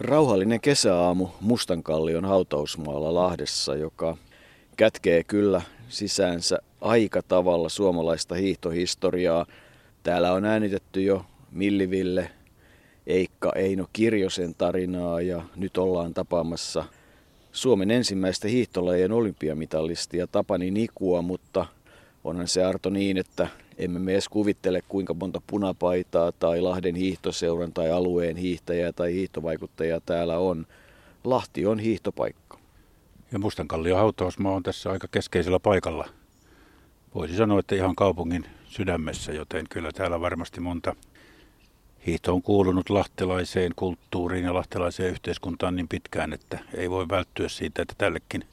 Rauhallinen kesäaamu Mustankallion hautausmaalla Lahdessa, joka kätkee kyllä sisäänsä aika tavalla suomalaista hiihtohistoriaa. Täällä on äänitetty jo Milliville, Eikka Eino Kirjosen tarinaa ja nyt ollaan tapaamassa Suomen ensimmäistä hiihtolajien olympiamitalistia Tapani Nikua, mutta onhan se Arto niin, että emme me edes kuvittele kuinka monta punapaitaa tai Lahden hiihtoseuran tai alueen hiihtäjää tai hiihtovaikuttajaa täällä on. Lahti on hiihtopaikka. Ja Mustankallion hautausmaa on tässä aika keskeisellä paikalla. Voisi sanoa, että ihan kaupungin sydämessä, joten kyllä täällä varmasti monta hiihto on kuulunut lahtelaiseen kulttuuriin ja lahtelaiseen yhteiskuntaan niin pitkään, että ei voi välttyä siitä, että tällekin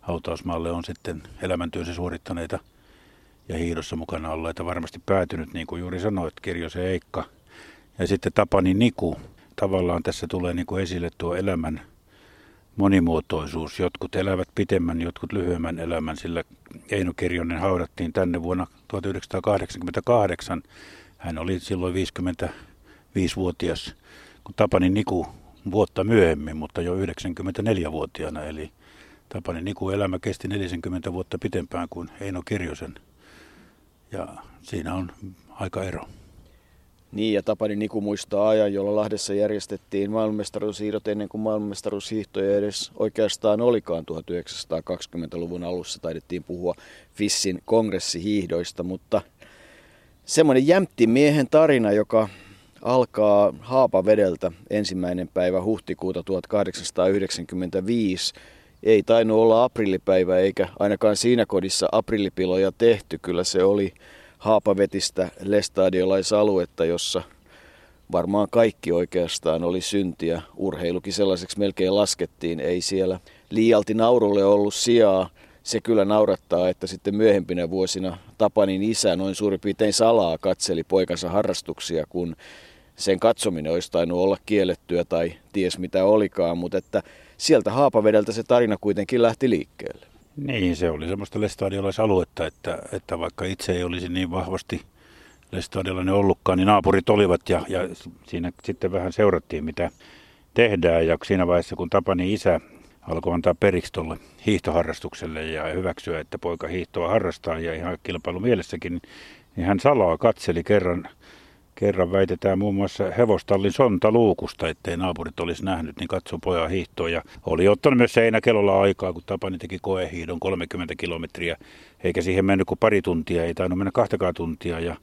hautausmaalle on sitten elämäntyönsä suorittaneita – ja hiidossa mukana olleita varmasti päätynyt, niin kuin juuri sanoit, Kirjosen Eikka. Ja sitten Tapani Niku. Tavallaan tässä tulee niin kuin esille tuo elämän monimuotoisuus. Jotkut elävät pitemmän, jotkut lyhyemmän elämän, sillä Eino Kirjonen haudattiin tänne vuonna 1988. Hän oli silloin 55-vuotias, kun Tapani Niku vuotta myöhemmin, mutta jo 94-vuotiaana. Eli Tapani Niku elämä kesti 40 vuotta pitempään kuin Eino Kirjosen ja siinä on aika ero. Niin, ja Tapani Niku muistaa ajan, jolla Lahdessa järjestettiin maailmanmestaruushiidot ennen kuin maailmanmestaruushiihtoja edes oikeastaan olikaan 1920-luvun alussa. Taidettiin puhua Fissin kongressihiihdoista, mutta semmoinen jämtti miehen tarina, joka alkaa Haapavedeltä ensimmäinen päivä huhtikuuta 1895 ei tainnut olla aprillipäivä eikä ainakaan siinä kodissa aprillipiloja tehty. Kyllä se oli haapavetistä lestadiolaisaluetta, jossa varmaan kaikki oikeastaan oli syntiä. Urheilukin sellaiseksi melkein laskettiin. Ei siellä liialti naurulle ollut sijaa. Se kyllä naurattaa, että sitten myöhempinä vuosina Tapanin isä noin suurin piirtein salaa katseli poikansa harrastuksia, kun sen katsominen olisi tainnut olla kiellettyä tai ties mitä olikaan, mutta että sieltä Haapavedeltä se tarina kuitenkin lähti liikkeelle. Niin, se oli semmoista lestadiolaisaluetta, että, että vaikka itse ei olisi niin vahvasti lestadiolainen ollutkaan, niin naapurit olivat ja, ja siinä sitten vähän seurattiin, mitä tehdään. Ja siinä vaiheessa, kun Tapani isä alkoi antaa periksi tuolle hiihtoharrastukselle ja hyväksyä, että poika hiihtoa harrastaa ja ihan kilpailu mielessäkin, niin hän salaa katseli kerran Kerran väitetään muun muassa hevostallin sontaluukusta, ettei naapurit olisi nähnyt, niin katso pojan hiihtoa. Ja oli ottanut myös seinäkellolla aikaa, kun Tapani teki koehiidon 30 kilometriä, eikä siihen mennyt kuin pari tuntia, ei tainnut mennä kahtakaan tuntia. Ja,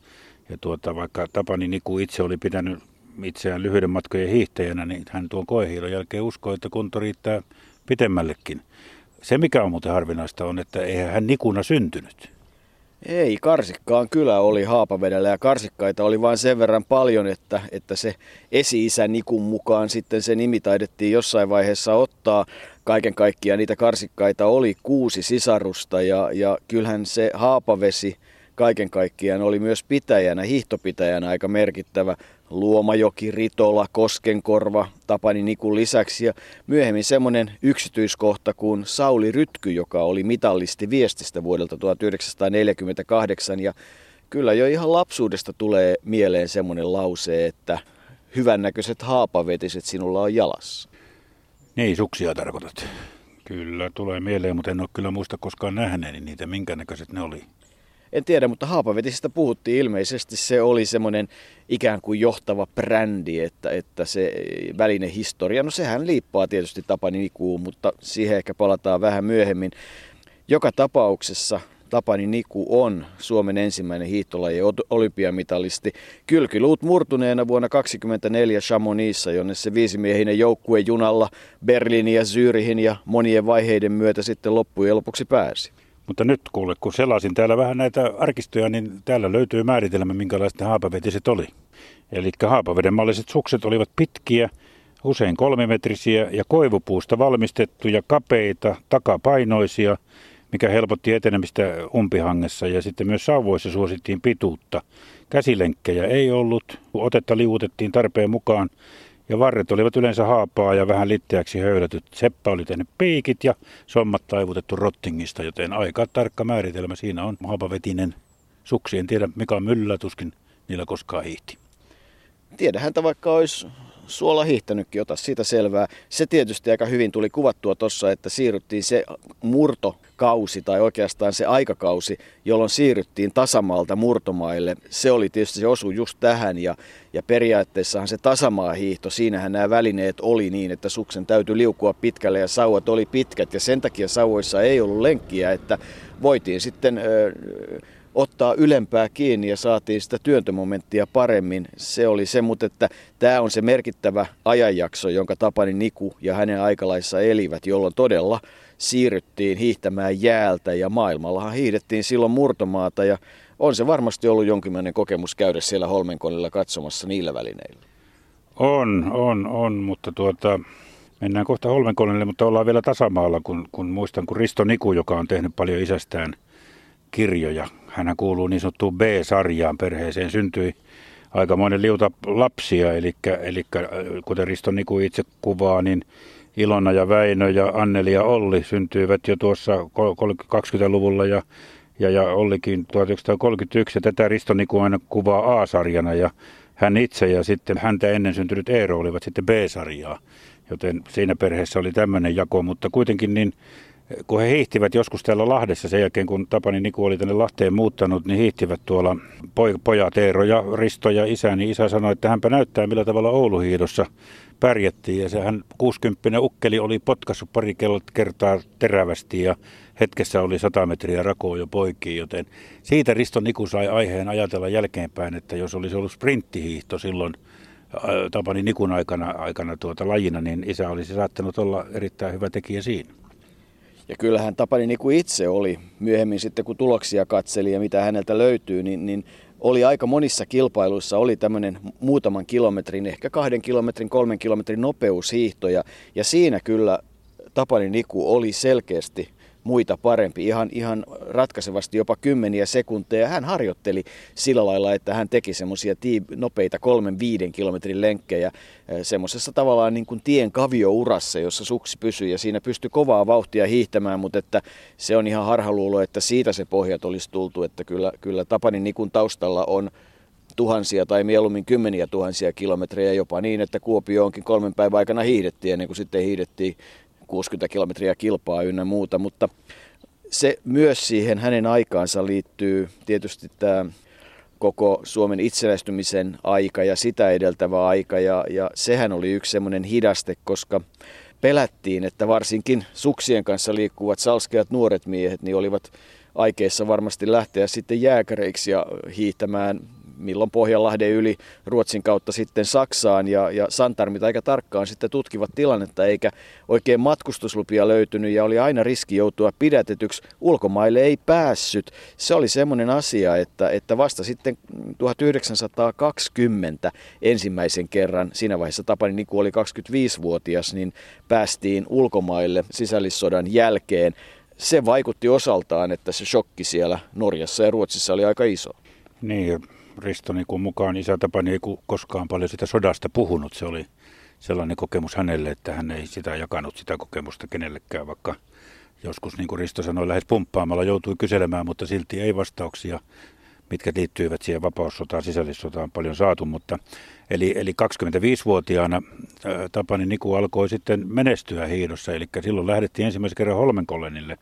ja tuota, vaikka Tapani Niku itse oli pitänyt itseään lyhyiden matkojen hiihtäjänä, niin hän tuon koehiidon jälkeen uskoi, että kunto riittää pitemmällekin. Se, mikä on muuten harvinaista, on, että eihän hän Nikuna syntynyt. Ei, Karsikkaan kylä oli Haapavedellä ja karsikkaita oli vain sen verran paljon, että, että se esi-isä Nikun mukaan sitten se nimi taidettiin jossain vaiheessa ottaa. Kaiken kaikkiaan niitä karsikkaita oli kuusi sisarusta ja, ja kyllähän se Haapavesi kaiken kaikkiaan oli myös pitäjänä, hiihtopitäjänä aika merkittävä. Luomajoki, Ritola, Koskenkorva, Tapani Nikun lisäksi ja myöhemmin semmoinen yksityiskohta kuin Sauli Rytky, joka oli mitallisti viestistä vuodelta 1948 ja kyllä jo ihan lapsuudesta tulee mieleen semmoinen lause, että hyvännäköiset haapavetiset sinulla on jalassa. Niin, suksia tarkoitat. Kyllä, tulee mieleen, mutta en ole kyllä muista koskaan nähneeni niitä, minkä näköiset ne oli. En tiedä, mutta Haapavetisistä puhuttiin ilmeisesti. Se oli semmoinen ikään kuin johtava brändi, että, että se väline historia, no sehän liippaa tietysti Tapani Nikuun, mutta siihen ehkä palataan vähän myöhemmin. Joka tapauksessa Tapani Niku on Suomen ensimmäinen hiihtolaji olympiamitalisti. Kylkiluut murtuneena vuonna 1924 Chamonixissa, jonne se viisimiehinen joukkue junalla Berliinin ja Zyrihin ja monien vaiheiden myötä sitten loppujen lopuksi pääsi. Mutta nyt kuule, kun selasin täällä vähän näitä arkistoja, niin täällä löytyy määritelmä, minkälaista haapavetiset oli. Eli haapaveden malliset sukset olivat pitkiä, usein kolmimetrisiä ja koivupuusta valmistettuja, kapeita, takapainoisia, mikä helpotti etenemistä umpihangessa ja sitten myös sauvoissa suosittiin pituutta. Käsilenkkejä ei ollut, otetta liuutettiin tarpeen mukaan ja varret olivat yleensä haapaa ja vähän litteäksi höylätyt. Seppä oli tehnyt piikit ja sommat taivutettu rottingista, joten aika tarkka määritelmä siinä on. Haapavetinen suksi, en tiedä mikä on myllä, tuskin niillä koskaan hiihti. Tiedä häntä vaikka olisi suola hiihtänytkin, ota siitä selvää. Se tietysti aika hyvin tuli kuvattua tuossa, että siirryttiin se murtokausi tai oikeastaan se aikakausi, jolloin siirryttiin tasamaalta murtomaille. Se oli tietysti se osu just tähän ja, ja periaatteessahan se tasamaa-hiihto, siinähän nämä välineet oli niin, että suksen täytyy liukua pitkälle ja sauvat oli pitkät ja sen takia sauvoissa ei ollut lenkkiä, että voitiin sitten... Öö, ottaa ylempää kiinni ja saatiin sitä työntömomenttia paremmin. Se oli se, mutta että tämä on se merkittävä ajanjakso, jonka Tapani Niku ja hänen aikalaissa elivät, jolloin todella siirryttiin hiihtämään jäältä ja maailmallahan hiihdettiin silloin murtomaata ja on se varmasti ollut jonkinlainen kokemus käydä siellä Holmenkollilla katsomassa niillä välineillä. On, on, on, mutta tuota, mennään kohta Holmenkollille, mutta ollaan vielä tasamaalla, kun, kun muistan, kun Risto Niku, joka on tehnyt paljon isästään kirjoja, hän kuuluu niin sanottuun B-sarjaan perheeseen. Syntyi aikamoinen liuta lapsia, eli, eli kuten Risto Niku itse kuvaa, niin Ilona ja Väinö ja Anneli ja Olli syntyivät jo tuossa 20-luvulla ja, ja, ja Ollikin 1931. Ja tätä Risto Niku aina kuvaa A-sarjana ja hän itse ja sitten häntä ennen syntynyt Eero olivat sitten B-sarjaa. Joten siinä perheessä oli tämmöinen jako, mutta kuitenkin niin kun he hiihtivät joskus täällä Lahdessa sen jälkeen, kun Tapani Niku oli tänne Lahteen muuttanut, niin hiihtivät tuolla pojat Eero ja Risto ja isä, niin isä sanoi, että hänpä näyttää millä tavalla Ouluhiidossa pärjättiin. Ja se hän 60 ukkeli oli potkassut pari kertaa terävästi ja hetkessä oli 100 metriä rakoa jo poikiin, joten siitä Risto Niku sai aiheen ajatella jälkeenpäin, että jos olisi ollut sprinttihiihto silloin Tapani Nikun aikana, aikana tuota lajina, niin isä olisi saattanut olla erittäin hyvä tekijä siinä. Ja kyllähän Tapani niin kuin itse oli myöhemmin sitten, kun tuloksia katseli ja mitä häneltä löytyy, niin, niin oli aika monissa kilpailuissa oli tämmöinen muutaman kilometrin, ehkä kahden kilometrin, kolmen kilometrin nopeushiihto. Ja, ja siinä kyllä Tapani Niku oli selkeästi muita parempi, ihan, ihan ratkaisevasti jopa kymmeniä sekunteja. Hän harjoitteli sillä lailla, että hän teki semmoisia nopeita kolmen viiden kilometrin lenkkejä eh, semmoisessa tavallaan niin kuin tien kaviourassa, jossa suksi pysyi ja siinä pystyi kovaa vauhtia hiihtämään, mutta että se on ihan harhaluulo, että siitä se pohjat olisi tultu, että kyllä, kyllä Tapanin Nikun taustalla on tuhansia tai mieluummin kymmeniä tuhansia kilometrejä, jopa niin, että Kuopio onkin kolmen päivän aikana hiihdettiin ennen kuin sitten hiihdettiin 60 kilometriä kilpaa ynnä muuta, mutta se myös siihen hänen aikaansa liittyy tietysti tämä koko Suomen itsenäistymisen aika ja sitä edeltävä aika ja, ja sehän oli yksi semmoinen hidaste, koska pelättiin, että varsinkin suksien kanssa liikkuvat salskeat nuoret miehet niin olivat aikeissa varmasti lähteä sitten jääkäreiksi ja hiihtämään milloin Pohjanlahden yli Ruotsin kautta sitten Saksaan ja, ja Santarmit aika tarkkaan sitten tutkivat tilannetta eikä oikein matkustuslupia löytynyt ja oli aina riski joutua pidätetyksi. Ulkomaille ei päässyt. Se oli semmoinen asia, että, että vasta sitten 1920 ensimmäisen kerran, siinä vaiheessa Tapani Niku oli 25-vuotias, niin päästiin ulkomaille sisällissodan jälkeen se vaikutti osaltaan, että se shokki siellä Norjassa ja Ruotsissa oli aika iso. Niin, Risto niin kuin mukaan isä Tapani ei koskaan paljon sitä sodasta puhunut. Se oli sellainen kokemus hänelle, että hän ei sitä jakanut sitä kokemusta kenellekään, vaikka joskus, niin kuin Risto sanoi, lähes pumppaamalla joutui kyselemään, mutta silti ei vastauksia, mitkä liittyivät siihen vapaussotaan, sisällissotaan paljon saatu. Mutta, eli, eli 25-vuotiaana Tapani Niku alkoi sitten menestyä hiidossa, eli silloin lähdettiin ensimmäisen kerran Holmenkollenille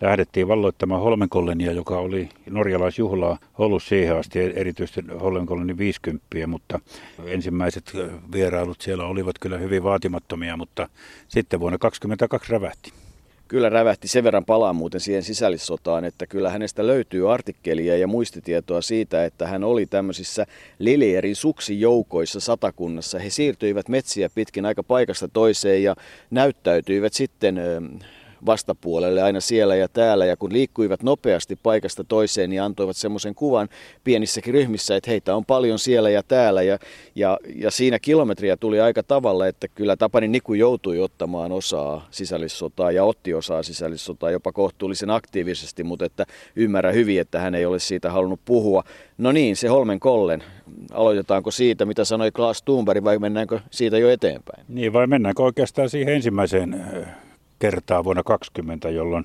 lähdettiin valloittamaan Holmenkollenia, joka oli norjalaisjuhlaa ollut siihen asti, erityisesti Holmenkollenin 50, mutta ensimmäiset vierailut siellä olivat kyllä hyvin vaatimattomia, mutta sitten vuonna 2022 rävähti kyllä rävähti sen verran palaa muuten siihen sisällissotaan, että kyllä hänestä löytyy artikkelia ja muistitietoa siitä, että hän oli tämmöisissä Lilierin sukcijoukoissa satakunnassa. He siirtyivät metsiä pitkin aika paikasta toiseen ja näyttäytyivät sitten vastapuolelle aina siellä ja täällä. Ja kun liikkuivat nopeasti paikasta toiseen, niin antoivat semmoisen kuvan pienissäkin ryhmissä, että heitä on paljon siellä ja täällä. Ja, ja, ja siinä kilometriä tuli aika tavalla, että kyllä Tapani Niku joutui ottamaan osaa sisällissotaa ja otti osaa sisällissotaa jopa kohtuullisen aktiivisesti, mutta että ymmärrä hyvin, että hän ei ole siitä halunnut puhua. No niin, se Holmen Kollen. Aloitetaanko siitä, mitä sanoi Klaas Thunberg, vai mennäänkö siitä jo eteenpäin? Niin, vai mennäänkö oikeastaan siihen ensimmäiseen kertaa vuonna 2020, jolloin,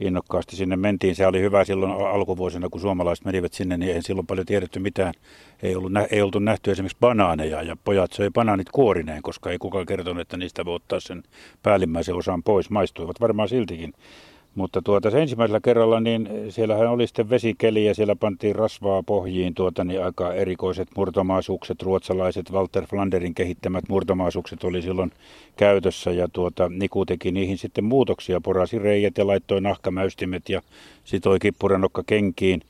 innokkaasti sinne mentiin. Se oli hyvä silloin alkuvuosina, kun suomalaiset menivät sinne, niin ei silloin paljon tiedetty mitään. Ei, ollut, ei oltu nähty esimerkiksi banaaneja ja pojat söi banaanit kuorineen, koska ei kukaan kertonut, että niistä voi ottaa sen päällimmäisen osan pois. Maistuivat varmaan siltikin. Mutta tuota, se ensimmäisellä kerralla, niin siellähän oli sitten vesikeli ja siellä pantiin rasvaa pohjiin tuota, niin aika erikoiset murtomaasukset, ruotsalaiset Walter Flanderin kehittämät murtomaasukset oli silloin käytössä ja tuota, Niku teki niihin sitten muutoksia, porasi reijät ja laittoi nahkamäystimet ja sitoi kippuranokka kenkiin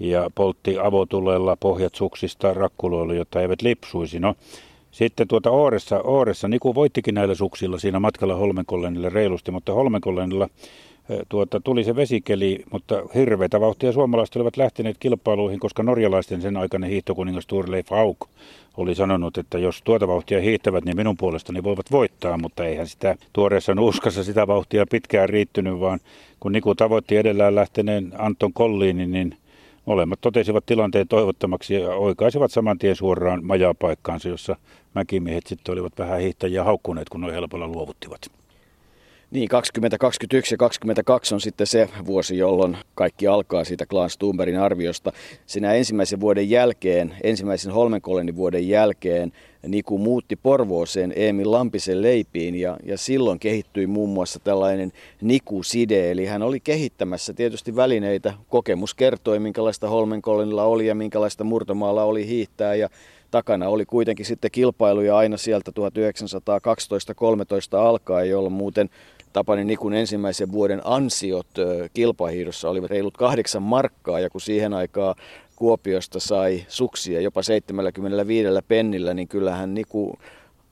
ja poltti avotulella pohjat suksista rakkuloilla, jotta eivät lipsuisi. No, sitten tuota Ooressa, Ooressa Niku voittikin näillä suksilla siinä matkalla Holmenkollenille reilusti, mutta Holmenkollenilla tuota, tuli se vesikeli, mutta hirveitä vauhtia suomalaiset olivat lähteneet kilpailuihin, koska norjalaisten sen aikainen hiihtokuningas Turleif Hauk oli sanonut, että jos tuota vauhtia hiihtävät, niin minun puolestani voivat voittaa, mutta eihän sitä tuoreessa nuuskassa sitä vauhtia pitkään riittynyt, vaan kun Niku tavoitti edellään lähteneen Anton Kolliinin, niin molemmat totesivat tilanteen toivottomaksi ja oikaisivat saman tien suoraan majapaikkaansa, jossa mäkimiehet sitten olivat vähän hiihtäjiä haukkuneet, kun noin helpolla luovuttivat. Niin, 2021 ja 2022 on sitten se vuosi, jolloin kaikki alkaa siitä Klaas Thunbergin arviosta. Siinä ensimmäisen vuoden jälkeen, ensimmäisen Holmenkollenin vuoden jälkeen, Niku muutti Porvooseen Emil Lampisen leipiin ja, ja silloin kehittyi muun muassa tällainen Niku-side, eli hän oli kehittämässä tietysti välineitä. Kokemus kertoi, minkälaista Holmenkollenilla oli ja minkälaista murtomaalla oli hiihtää ja takana oli kuitenkin sitten kilpailuja aina sieltä 1912-13 alkaen, jolloin muuten Tapani Nikun ensimmäisen vuoden ansiot kilpahiidossa olivat reilut kahdeksan markkaa ja kun siihen aikaan Kuopiosta sai suksia jopa 75 pennillä, niin kyllähän Niku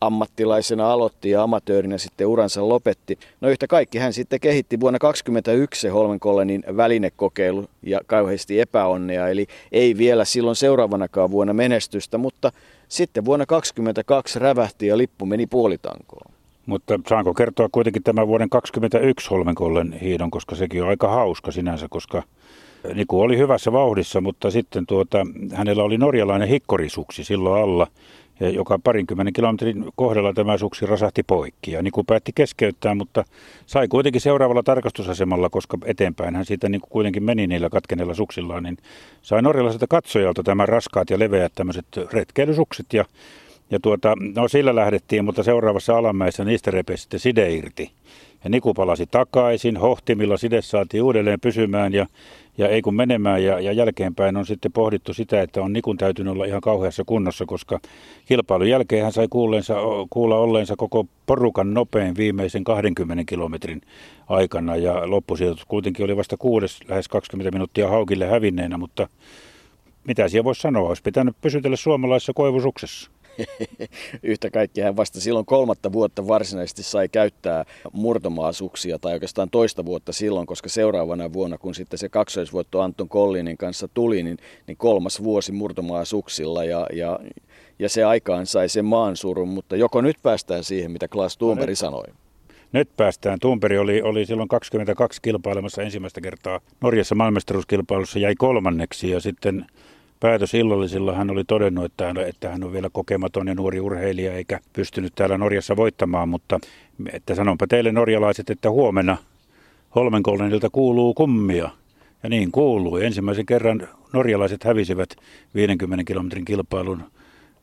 ammattilaisena aloitti ja amatöörinä sitten uransa lopetti. No yhtä kaikki hän sitten kehitti vuonna 2021 Holmenkollenin välinekokeilu ja kauheasti epäonnea, eli ei vielä silloin seuraavanakaan vuonna menestystä, mutta sitten vuonna 2022 rävähti ja lippu meni puolitankoon. Mutta saanko kertoa kuitenkin tämän vuoden 2021 Holmenkollen hiidon, koska sekin on aika hauska sinänsä, koska Niku oli hyvässä vauhdissa, mutta sitten tuota, hänellä oli norjalainen hikkorisuksi silloin alla, joka parinkymmenen kilometrin kohdalla tämä suksi rasahti poikki. Ja Niku päätti keskeyttää, mutta sai kuitenkin seuraavalla tarkastusasemalla, koska eteenpäin hän siitä niin kuitenkin meni niillä katkeneilla suksillaan, niin sai norjalaiselta katsojalta tämän raskaat ja leveät tämmöiset retkeilysukset ja ja tuota, no sillä lähdettiin, mutta seuraavassa alamäessä niistä repesi sitten side irti. Ja Niku palasi takaisin, hohtimilla side saatiin uudelleen pysymään ja, ja ei kun menemään. Ja, ja jälkeenpäin on sitten pohdittu sitä, että on Nikun täytynyt olla ihan kauheassa kunnossa, koska kilpailun jälkeen hän sai kuulleensa, kuulla olleensa koko porukan nopein viimeisen 20 kilometrin aikana. Ja loppusijoitus kuitenkin oli vasta kuudes, lähes 20 minuuttia haukille hävinneenä, mutta mitä siellä voisi sanoa, olisi pitänyt pysytellä suomalaisessa koivusuksessa. Yhtä kaikki hän vasta silloin kolmatta vuotta varsinaisesti sai käyttää murtomaasuksia, tai oikeastaan toista vuotta silloin, koska seuraavana vuonna, kun sitten se kaksoisvuotto Anton Kollinin kanssa tuli, niin, niin kolmas vuosi murtomaasuksilla, ja, ja, ja se aikaan sai sen maansurun, mutta joko nyt päästään siihen, mitä Klaas no sanoi? Nyt päästään. Tuumperi oli, oli silloin 22 kilpailemassa ensimmäistä kertaa Norjassa maailmastaruuskilpailussa, jäi kolmanneksi ja sitten päätös illallisilla hän oli todennut, että hän, että hän on vielä kokematon ja nuori urheilija eikä pystynyt täällä Norjassa voittamaan, mutta että sanonpa teille norjalaiset, että huomenna Holmenkollenilta kuuluu kummia. Ja niin kuuluu. Ensimmäisen kerran norjalaiset hävisivät 50 kilometrin kilpailun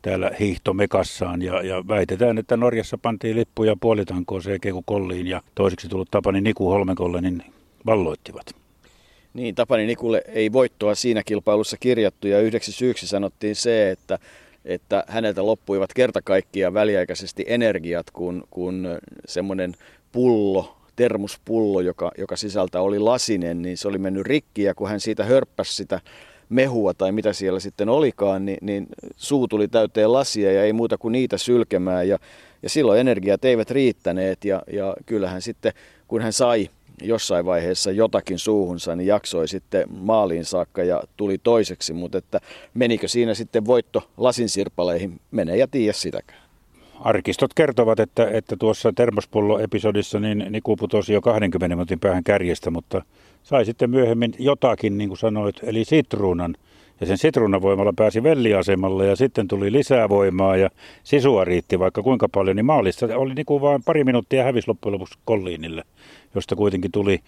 täällä hiihtomekassaan ja, ja väitetään, että Norjassa pantiin lippuja puolitankoon se Kolliin ja toiseksi tullut Tapani Niku Holmenkollenin valloittivat. Niin, Tapani Nikulle ei voittoa siinä kilpailussa kirjattu ja yhdeksi syyksi sanottiin se, että, että häneltä loppuivat kerta kaikkiaan väliaikaisesti energiat, kun, kun semmoinen pullo, termuspullo, joka, joka sisältä oli lasinen, niin se oli mennyt rikki ja kun hän siitä hörppäsi sitä mehua tai mitä siellä sitten olikaan, niin, niin suu tuli täyteen lasia ja ei muuta kuin niitä sylkemään ja, ja silloin energiat eivät riittäneet ja, ja kyllähän sitten kun hän sai jossain vaiheessa jotakin suuhunsa, niin jaksoi sitten maaliin saakka ja tuli toiseksi, mutta että menikö siinä sitten voitto lasinsirpaleihin, menee ja tiedä sitäkään. Arkistot kertovat, että, että tuossa termospullo-episodissa niin Niku putosi jo 20 minuutin päähän kärjestä, mutta sai sitten myöhemmin jotakin, niin kuin sanoit, eli sitruunan. Ja sen sitruunavoimalla pääsi velliasemalle ja sitten tuli lisää voimaa ja sisua riitti vaikka kuinka paljon, niin maalissa oli niin kuin vain pari minuuttia hävis loppujen lopuksi Kolliinille josta kuitenkin tuli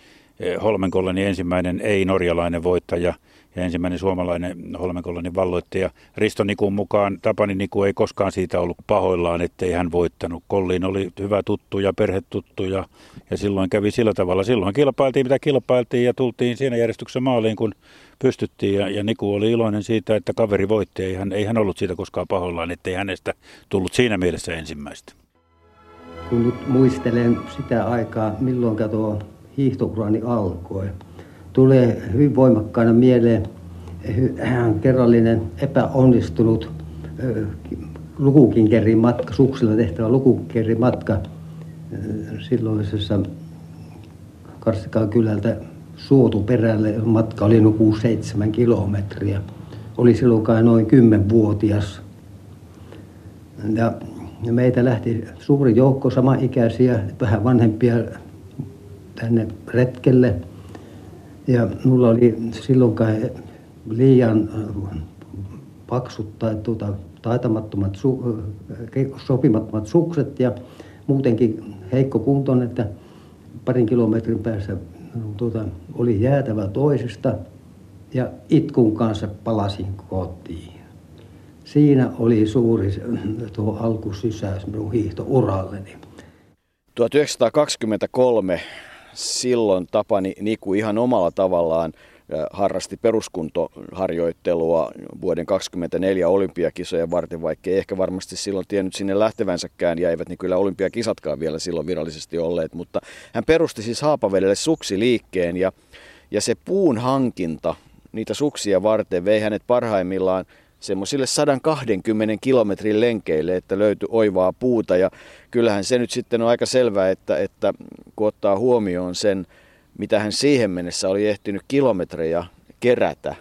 Holmenkollani ensimmäinen ei-norjalainen voittaja – ja ensimmäinen suomalainen Holmenkollanin valloittaja. Risto Nikun mukaan Tapani Niku ei koskaan siitä ollut pahoillaan, ettei hän voittanut. Kolliin oli hyvä tuttu ja perhetuttu ja, ja silloin kävi sillä tavalla. Silloin kilpailtiin mitä kilpailtiin ja tultiin siinä järjestyksessä maaliin, kun pystyttiin ja, ja Niku oli iloinen siitä, että kaveri voitti. Ei hän, ei hän ollut siitä koskaan pahoillaan, ettei hänestä tullut siinä mielessä ensimmäistä. Kun nyt muistelen sitä aikaa, milloin tuo hiihtokurani alkoi, tulee hyvin voimakkaana mieleen kerrallinen epäonnistunut lukukinkerin matka, suksilla tehtävä lukukinkerin matka silloisessa Karssikaan kylältä Suotuperälle. Matka oli noin 7 kilometriä. Oli silloin kai noin 10-vuotias. Ja meitä lähti suuri joukko samaikäisiä, vähän vanhempia tänne retkelle – ja mulla oli silloin kai liian paksut tai tuota, taitamattomat, sopimattomat sukset ja muutenkin heikko kunto, että parin kilometrin päässä tuota, oli jäätävä toisesta ja itkun kanssa palasin kotiin. Siinä oli suuri tuo alkusysäys minun hiihtouralleni. 1923 silloin Tapani Niku ihan omalla tavallaan harrasti peruskuntoharjoittelua vuoden 2024 olympiakisojen varten, vaikka ei ehkä varmasti silloin tiennyt sinne lähtevänsäkään ja eivät niin kyllä olympiakisatkaan vielä silloin virallisesti olleet, mutta hän perusti siis Haapavedelle suksiliikkeen ja, ja se puun hankinta niitä suksia varten vei hänet parhaimmillaan semmoisille 120 kilometrin lenkeille, että löytyi oivaa puuta. Ja kyllähän se nyt sitten on aika selvää, että, että kun ottaa huomioon sen, mitä hän siihen mennessä oli ehtinyt kilometrejä kerätä,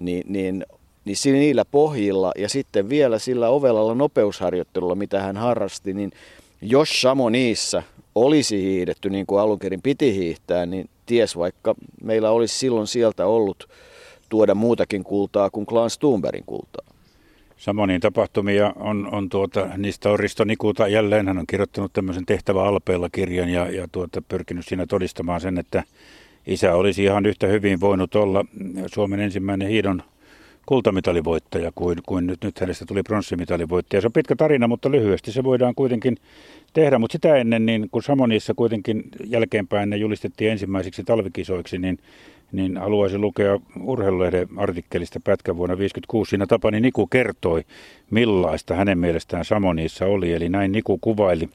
niin, niin, niin niillä pohjilla ja sitten vielä sillä ovellalla nopeusharjoittelulla, mitä hän harrasti, niin jos niissä olisi hiihdetty niin kuin alun piti hiihtää, niin ties vaikka meillä olisi silloin sieltä ollut tuoda muutakin kultaa kuin Klaas Thunbergin kultaa. Samoin tapahtumia on, on tuota, niistä on Risto Nikuta jälleen, hän on kirjoittanut tämmöisen tehtävä alpeella kirjan ja, ja tuota, pyrkinyt siinä todistamaan sen, että isä olisi ihan yhtä hyvin voinut olla Suomen ensimmäinen hiidon kultamitalivoittaja kuin, kuin nyt, nyt hänestä tuli pronssimitalivoittaja. Se on pitkä tarina, mutta lyhyesti se voidaan kuitenkin tehdä. Mutta sitä ennen, niin kun Samonissa kuitenkin jälkeenpäin ne julistettiin ensimmäisiksi talvikisoiksi, niin niin haluaisin lukea urheilulehden artikkelista pätkä vuonna 1956. Siinä Tapani Niku kertoi, millaista hänen mielestään Samoniissa oli. Eli näin Niku kuvaili.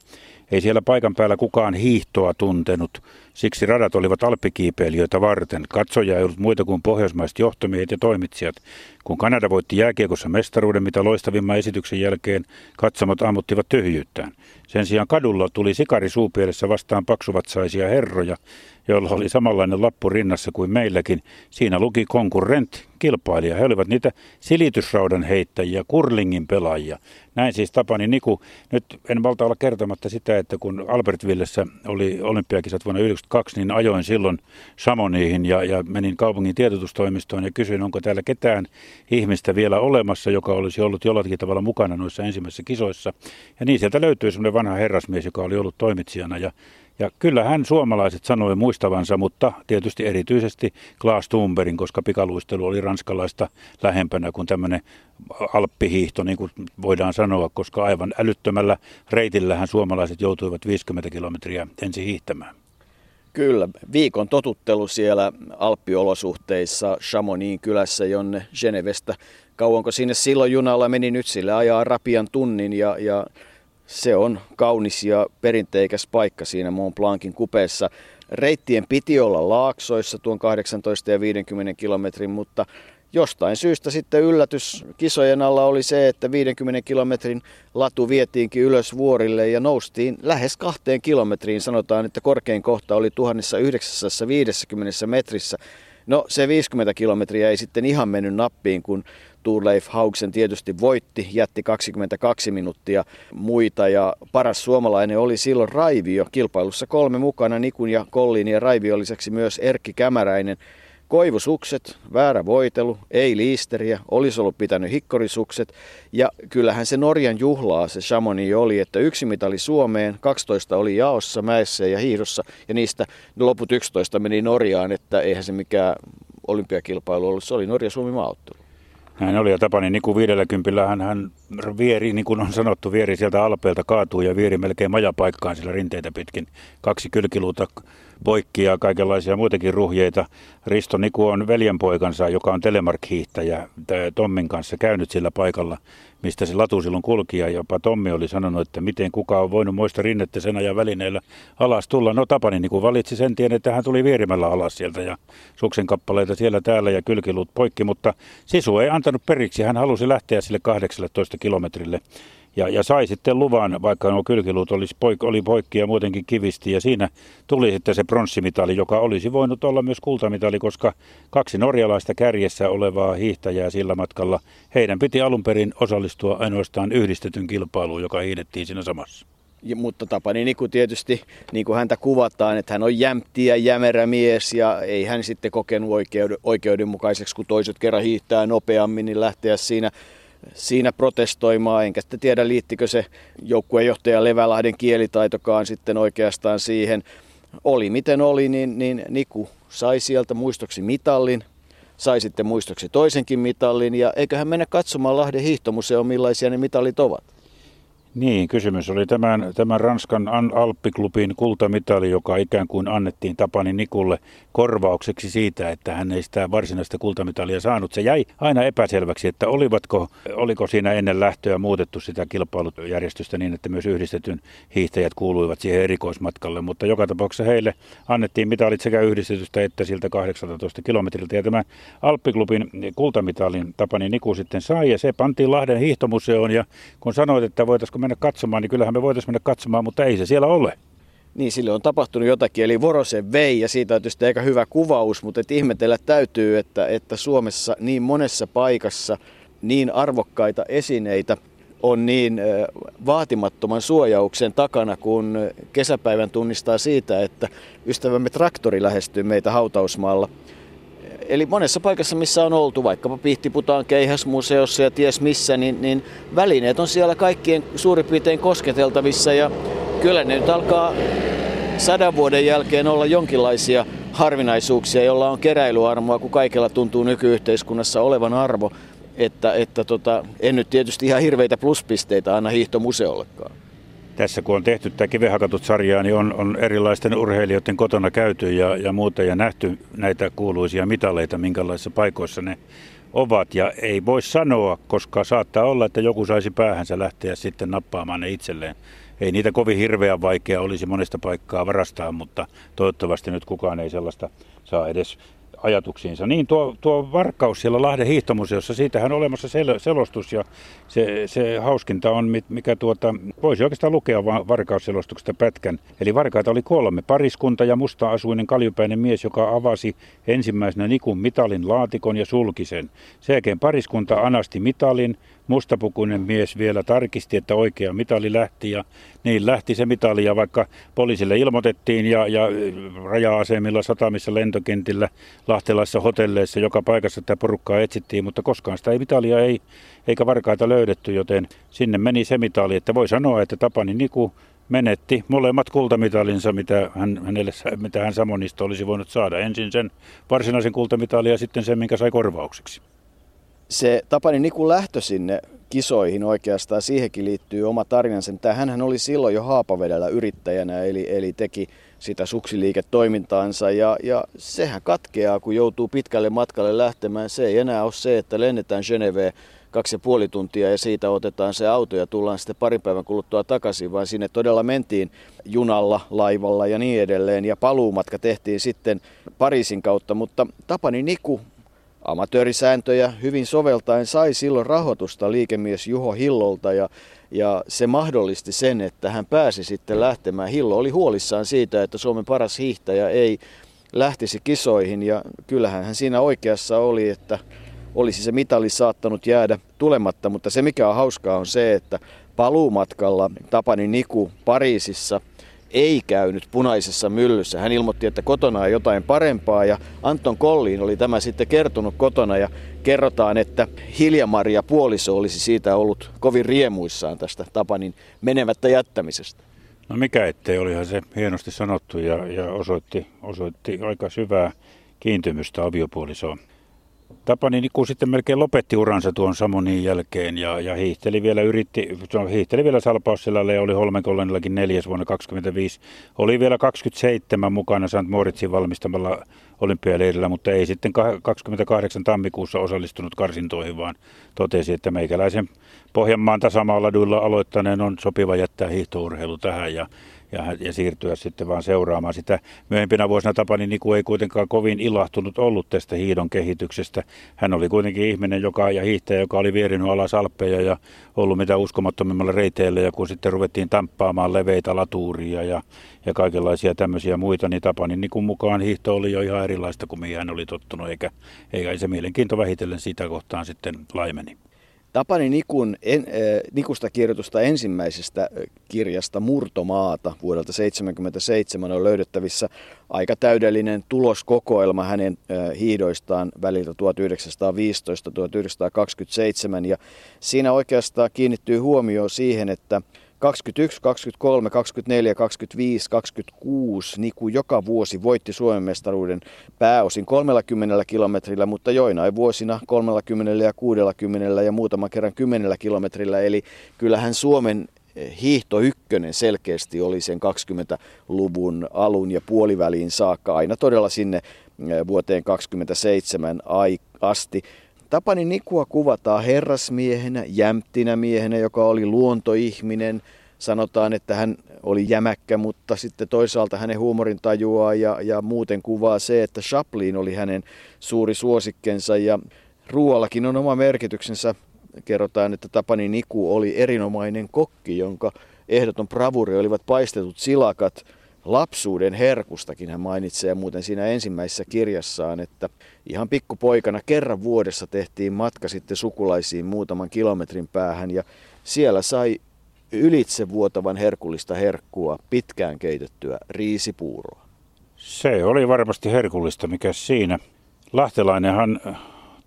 Ei siellä paikan päällä kukaan hiihtoa tuntenut. Siksi radat olivat alppikiipeilijöitä varten. Katsoja ei ollut muita kuin pohjoismaiset johtomiehet ja toimitsijat. Kun Kanada voitti jääkiekossa mestaruuden, mitä loistavimman esityksen jälkeen katsomot ammuttivat tyhjyyttään. Sen sijaan kadulla tuli sikari suupielessä vastaan paksuvatsaisia herroja, joilla oli samanlainen lappu rinnassa kuin meilläkin. Siinä luki konkurrent, kilpailija. He olivat niitä silitysraudan heittäjiä, kurlingin pelaajia. Näin siis Tapani Niku. Nyt en valta olla kertomatta sitä, että kun Albertvillessä oli olympiakisat vuonna 1992, niin ajoin silloin Samoniihin ja, ja menin kaupungin tiedotustoimistoon ja kysyin, onko täällä ketään ihmistä vielä olemassa, joka olisi ollut jollakin tavalla mukana noissa ensimmäisissä kisoissa. Ja niin sieltä löytyi semmoinen vanha herrasmies, joka oli ollut toimitsijana ja ja kyllä hän suomalaiset sanoi muistavansa, mutta tietysti erityisesti Klaas Thunbergin, koska pikaluistelu oli ranskalaista lähempänä kuin tämmöinen alppihiihto, niin kuin voidaan sanoa, koska aivan älyttömällä reitillähän suomalaiset joutuivat 50 kilometriä ensin hiihtämään. Kyllä, viikon totuttelu siellä alppiolosuhteissa Chamonixin kylässä, jonne Genevestä. Kauanko sinne silloin junalla meni nyt sille ajaa rapian tunnin ja, ja se on kaunis ja perinteikäs paikka siinä Mont Blancin kupeessa. Reittien piti olla laaksoissa tuon 18 ja 50 kilometrin, mutta jostain syystä sitten yllätys kisojen alla oli se, että 50 kilometrin latu vietiinkin ylös vuorille ja noustiin lähes kahteen kilometriin. Sanotaan, että korkein kohta oli 1950 metrissä. No se 50 kilometriä ei sitten ihan mennyt nappiin, kun Turleif Hauksen tietysti voitti, jätti 22 minuuttia muita ja paras suomalainen oli silloin Raivio. Kilpailussa kolme mukana, Nikun ja Kolliin ja Raivio lisäksi myös Erkki Kämäräinen. Koivusukset, väärä voitelu, ei liisteriä, olisi ollut pitänyt hikkorisukset. Ja kyllähän se Norjan juhlaa se Chamonix oli, että yksi mitali Suomeen, 12 oli jaossa, mäessä ja hiidossa ja niistä loput 11 meni Norjaan, että eihän se mikään olympiakilpailu ollut, se oli Norja-Suomi maaottelu. Näin oli ja Tapani Niku 50 hän, hän vieri, niin kuin on sanottu, vieri sieltä alpeelta kaatuu ja vieri melkein majapaikkaan sillä rinteitä pitkin. Kaksi kylkiluuta poikki ja kaikenlaisia muitakin ruhjeita. Risto Niku on veljenpoikansa, joka on telemark-hiihtäjä Tommin kanssa käynyt sillä paikalla, mistä se latu silloin kulki. Ja jopa Tommi oli sanonut, että miten kuka on voinut moista rinnettä sen ajan välineellä alas tulla. No Tapani Niku valitsi sen tien, että hän tuli vierimällä alas sieltä ja suksen kappaleita siellä täällä ja kylkiluut poikki. Mutta Sisu ei antanut periksi, hän halusi lähteä sille 18 kilometrille ja, ja sai sitten luvan, vaikka nuo kylkiluut oli, poik, oli poikki ja muutenkin kivisti. Ja siinä tuli sitten se pronssimitali, joka olisi voinut olla myös kultamitali, koska kaksi norjalaista kärjessä olevaa hiihtäjää sillä matkalla, heidän piti alun perin osallistua ainoastaan yhdistetyn kilpailuun, joka hiidettiin siinä samassa. Ja, mutta Tapani Niku tietysti, niin kuin häntä kuvataan, että hän on jämpti ja jämerä mies ja ei hän sitten kokenut oikeudenmukaiseksi, kun toiset kerran hiihtää nopeammin, niin lähteä siinä siinä protestoimaan, enkä sitten tiedä liittikö se joukkuejohtaja Levälahden kielitaitokaan sitten oikeastaan siihen. Oli miten oli, niin, niin Niku sai sieltä muistoksi mitallin, sai sitten muistoksi toisenkin mitallin ja eiköhän mennä katsomaan Lahden hiihtomuseon millaisia ne mitallit ovat. Niin, kysymys oli tämän, tämän Ranskan Alppiklubin kultamitali, joka ikään kuin annettiin Tapani Nikulle korvaukseksi siitä, että hän ei sitä varsinaista kultamitalia saanut. Se jäi aina epäselväksi, että olivatko, oliko siinä ennen lähtöä muutettu sitä kilpailujärjestystä niin, että myös yhdistetyn hiihtäjät kuuluivat siihen erikoismatkalle, mutta joka tapauksessa heille annettiin mitalit sekä yhdistetystä että siltä 18 kilometriltä. Ja tämä Alppiklubin kultamitalin Tapani Niku sitten sai ja se pantiin Lahden hiihtomuseoon ja kun sanoit, että voitaisiinko mennä katsomaan, niin kyllähän me voitaisiin mennä katsomaan, mutta ei se siellä ole. Niin, sille on tapahtunut jotakin, eli Vorosen vei, ja siitä on tietysti aika hyvä kuvaus, mutta et ihmetellä täytyy, että, että Suomessa niin monessa paikassa niin arvokkaita esineitä on niin vaatimattoman suojauksen takana, kun kesäpäivän tunnistaa siitä, että ystävämme traktori lähestyy meitä hautausmaalla – Eli monessa paikassa, missä on oltu, vaikkapa Pihtiputaan keihäsmuseossa ja ties missä, niin, niin välineet on siellä kaikkien suurin piirtein kosketeltavissa ja kyllä ne nyt alkaa sadan vuoden jälkeen olla jonkinlaisia harvinaisuuksia, jolla on keräilyarmoa, kun kaikella tuntuu nykyyhteiskunnassa olevan arvo. Että, että tota, en nyt tietysti ihan hirveitä pluspisteitä anna hiihtomuseollekaan tässä kun on tehty tämä kivehakatut sarjaa, niin on, on erilaisten urheilijoiden kotona käyty ja, ja muuta ja nähty näitä kuuluisia mitaleita, minkälaisissa paikoissa ne ovat. Ja ei voi sanoa, koska saattaa olla, että joku saisi päähänsä lähteä sitten nappaamaan ne itselleen. Ei niitä kovin hirveän vaikea olisi monesta paikkaa varastaa, mutta toivottavasti nyt kukaan ei sellaista saa edes ajatuksiinsa. Niin tuo, tuo varkaus siellä Lahden hiihtomuseossa, siitähän on olemassa sel- selostus ja se, se hauskinta on, mikä tuota, voisi oikeastaan lukea varkausselostuksesta pätkän. Eli varkaita oli kolme, pariskunta ja musta-asuinen kaljupäinen mies, joka avasi ensimmäisenä Nikun mitalin laatikon ja sulkisen. Sen jälkeen pariskunta anasti mitalin, mustapukuinen mies vielä tarkisti, että oikea mitali lähti ja niin lähti se mitali ja vaikka poliisille ilmoitettiin ja, ja raja-asemilla, satamissa, lentokentillä, lahtelaisissa hotelleissa, joka paikassa tätä porukkaa etsittiin, mutta koskaan sitä ei mitalia ei, eikä varkaita löydetty, joten sinne meni se mitali, että voi sanoa, että Tapani Niku menetti molemmat kultamitalinsa, mitä hän, hänelle, mitä hän Samonista olisi voinut saada. Ensin sen varsinaisen kultamitalia ja sitten sen, minkä sai korvaukseksi se Tapani Nikun lähtö sinne kisoihin oikeastaan, siihenkin liittyy oma tarinansa. Hän oli silloin jo Haapavedellä yrittäjänä, eli, eli teki sitä suksiliiketoimintaansa ja, ja sehän katkeaa, kun joutuu pitkälle matkalle lähtemään. Se ei enää ole se, että lennetään Geneveen kaksi ja puoli tuntia ja siitä otetaan se auto ja tullaan sitten parin päivän kuluttua takaisin, vaan sinne todella mentiin junalla, laivalla ja niin edelleen. Ja paluumatka tehtiin sitten Pariisin kautta, mutta Tapani Niku amatöörisääntöjä hyvin soveltaen sai silloin rahoitusta liikemies Juho Hillolta ja, ja se mahdollisti sen, että hän pääsi sitten lähtemään. Hillo oli huolissaan siitä, että Suomen paras hiihtäjä ei lähtisi kisoihin ja kyllähän hän siinä oikeassa oli, että olisi se mitali saattanut jäädä tulematta, mutta se mikä on hauskaa on se, että paluumatkalla Tapani Niku Pariisissa ei käynyt punaisessa myllyssä. Hän ilmoitti, että kotona on jotain parempaa ja Anton Kolliin oli tämä sitten kertonut kotona ja kerrotaan, että Hiljamaria puoliso olisi siitä ollut kovin riemuissaan tästä Tapanin menemättä jättämisestä. No mikä ettei, olihan se hienosti sanottu ja, ja osoitti, osoitti aika syvää kiintymystä aviopuolisoon. Tapani Niku sitten melkein lopetti uransa tuon Samonin jälkeen ja, ja hiihteli vielä yritti, hiihteli vielä Salpausselällä ja oli Holmenkollanillakin neljäs vuonna 25. Oli vielä 27 mukana St. Moritzin valmistamalla olympialeirillä, mutta ei sitten 28 tammikuussa osallistunut karsintoihin, vaan totesi, että meikäläisen Pohjanmaan tasamaaladuilla aloittaneen on sopiva jättää hiihtourheilu tähän ja ja, ja siirtyä sitten vaan seuraamaan sitä. Myöhempinä vuosina Tapani Niku ei kuitenkaan kovin ilahtunut ollut tästä hiidon kehityksestä. Hän oli kuitenkin ihminen joka, ja hiihtäjä, joka oli vierinyt alas alppeja ja ollut mitä uskomattomimmalla reiteillä. Ja kun sitten ruvettiin tamppaamaan leveitä latuuria ja, ja kaikenlaisia tämmöisiä muita, niin Tapani Nikun mukaan hiihto oli jo ihan erilaista kuin mihin hän oli tottunut, eikä, eikä se mielenkiinto vähitellen sitä kohtaan sitten laimeni. Tapani Nikun, en, äh, Nikusta kirjoitusta ensimmäisestä äh, kirjasta Murtomaata vuodelta 1977 on löydettävissä aika täydellinen tuloskokoelma hänen äh, hiidoistaan väliltä 1915-1927. Ja siinä oikeastaan kiinnittyy huomioon siihen, että 21, 23, 24, 25, 26 Niku joka vuosi voitti Suomen mestaruuden pääosin 30 kilometrillä, mutta joinain vuosina 30 ja 60 ja muutaman kerran 10 kilometrillä. Eli kyllähän Suomen eh, hiihto ykkönen selkeästi oli sen 20-luvun alun ja puoliväliin saakka, aina todella sinne eh, vuoteen 27 asti. Tapani Nikua kuvataan herrasmiehenä, jämtinä miehenä, joka oli luontoihminen. Sanotaan, että hän oli jämäkkä, mutta sitten toisaalta hänen huumorintajuaa ja, ja muuten kuvaa se, että Chaplin oli hänen suuri suosikkensa ja ruoallakin on oma merkityksensä. Kerrotaan, että Tapani Niku oli erinomainen kokki, jonka ehdoton bravuri olivat paistetut silakat – lapsuuden herkustakin hän mainitsee muuten siinä ensimmäisessä kirjassaan, että ihan pikkupoikana kerran vuodessa tehtiin matka sitten sukulaisiin muutaman kilometrin päähän ja siellä sai ylitse vuotavan herkullista herkkua pitkään keitettyä riisipuuroa. Se oli varmasti herkullista, mikä siinä. Lahtelainenhan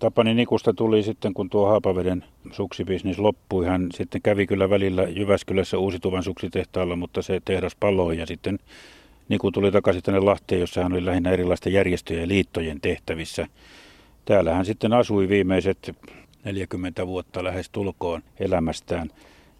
Tapani Nikusta tuli sitten, kun tuo Haapaveden suksibisnis loppui. Hän sitten kävi kyllä välillä Jyväskylässä uusituvan suksitehtaalla, mutta se tehdas paloi ja sitten Niku tuli takaisin tänne Lahteen, jossa hän oli lähinnä erilaisten järjestöjen ja liittojen tehtävissä. Täällä hän sitten asui viimeiset 40 vuotta lähes tulkoon elämästään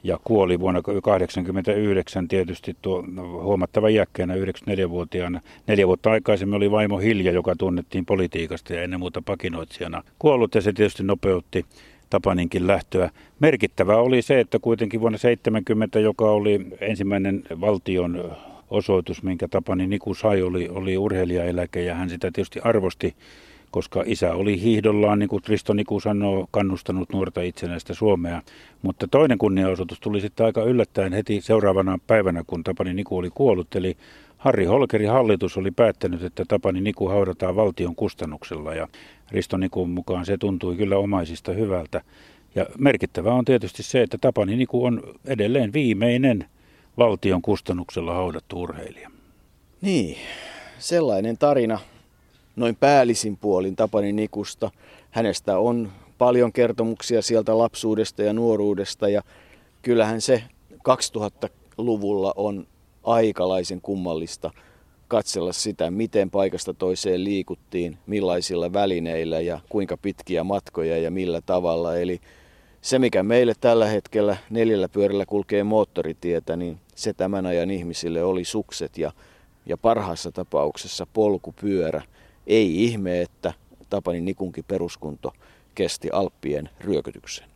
ja kuoli vuonna 1989 tietysti tuo no, huomattava iäkkäänä 94-vuotiaana. Neljä vuotta aikaisemmin oli vaimo Hilja, joka tunnettiin politiikasta ja ennen muuta pakinoitsijana kuollut ja se tietysti nopeutti Tapaninkin lähtöä. Merkittävää oli se, että kuitenkin vuonna 70, joka oli ensimmäinen valtion osoitus, minkä Tapani Niku sai, oli, oli urheilijaeläke ja hän sitä tietysti arvosti koska isä oli hiihdollaan, niin kuin Risto Niku sanoo, kannustanut nuorta itsenäistä Suomea. Mutta toinen kunniaosoitus tuli sitten aika yllättäen heti seuraavana päivänä, kun Tapani Niku oli kuollut. Eli Harri Holkerin hallitus oli päättänyt, että Tapani Niku haudataan valtion kustannuksella ja Risto Nikun mukaan se tuntui kyllä omaisista hyvältä. Ja merkittävää on tietysti se, että Tapani Niku on edelleen viimeinen valtion kustannuksella haudattu urheilija. Niin, sellainen tarina noin päällisin puolin Tapani Nikusta. Hänestä on paljon kertomuksia sieltä lapsuudesta ja nuoruudesta ja kyllähän se 2000-luvulla on aikalaisen kummallista katsella sitä, miten paikasta toiseen liikuttiin, millaisilla välineillä ja kuinka pitkiä matkoja ja millä tavalla. Eli se, mikä meille tällä hetkellä neljällä pyörällä kulkee moottoritietä, niin se tämän ajan ihmisille oli sukset ja, ja parhaassa tapauksessa polkupyörä. Ei ihme, että Tapani Nikunkin peruskunto kesti Alppien ryökytyksen.